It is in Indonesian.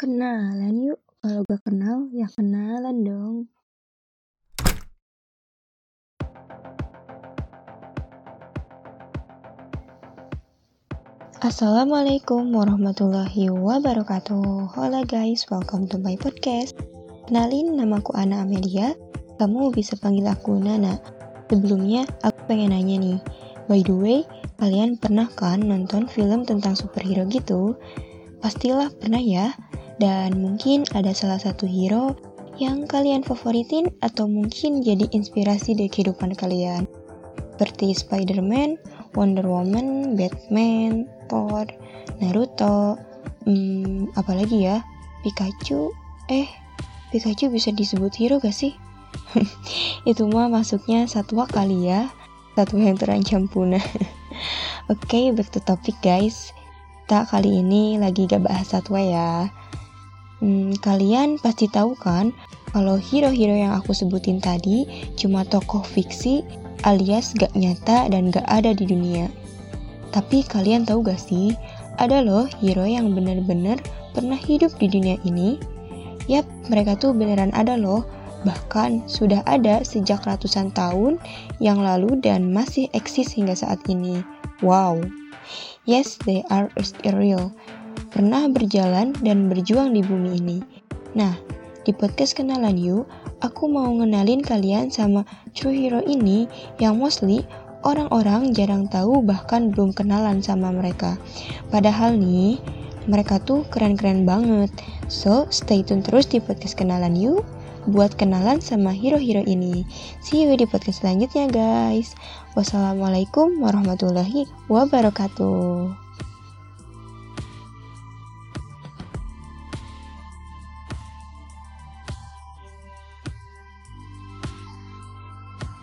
Kenalan yuk, kalau gak kenal ya kenalan dong. Assalamualaikum warahmatullahi wabarakatuh. Hola guys, welcome to my podcast. Kenalin, namaku Ana Amelia. Kamu bisa panggil aku Nana. Sebelumnya, aku pengen nanya nih. By the way, kalian pernah kan nonton film tentang superhero gitu? Pastilah pernah ya. Dan mungkin ada salah satu hero yang kalian favoritin atau mungkin jadi inspirasi di kehidupan kalian. Seperti Spider-Man, Wonder Woman, Batman, Thor, Naruto, hmm, apalagi ya, Pikachu, eh, Pikachu bisa disebut hero gak sih? Itu mah masuknya satwa kali ya, satwa yang terancam punah. Oke, okay, back to topic guys. Kita kali ini lagi gak bahas satwa ya, Hmm, kalian pasti tahu kan kalau hero-hero yang aku sebutin tadi cuma tokoh fiksi alias gak nyata dan gak ada di dunia. Tapi kalian tahu gak sih, ada loh hero yang bener-bener pernah hidup di dunia ini? Yap, mereka tuh beneran ada loh. Bahkan sudah ada sejak ratusan tahun yang lalu dan masih eksis hingga saat ini. Wow. Yes, they are real pernah berjalan dan berjuang di bumi ini. Nah, di podcast kenalan yuk, aku mau ngenalin kalian sama true hero ini yang mostly orang-orang jarang tahu bahkan belum kenalan sama mereka. Padahal nih, mereka tuh keren-keren banget. So, stay tune terus di podcast kenalan yuk buat kenalan sama hero-hero ini. See you di podcast selanjutnya guys. Wassalamualaikum warahmatullahi wabarakatuh.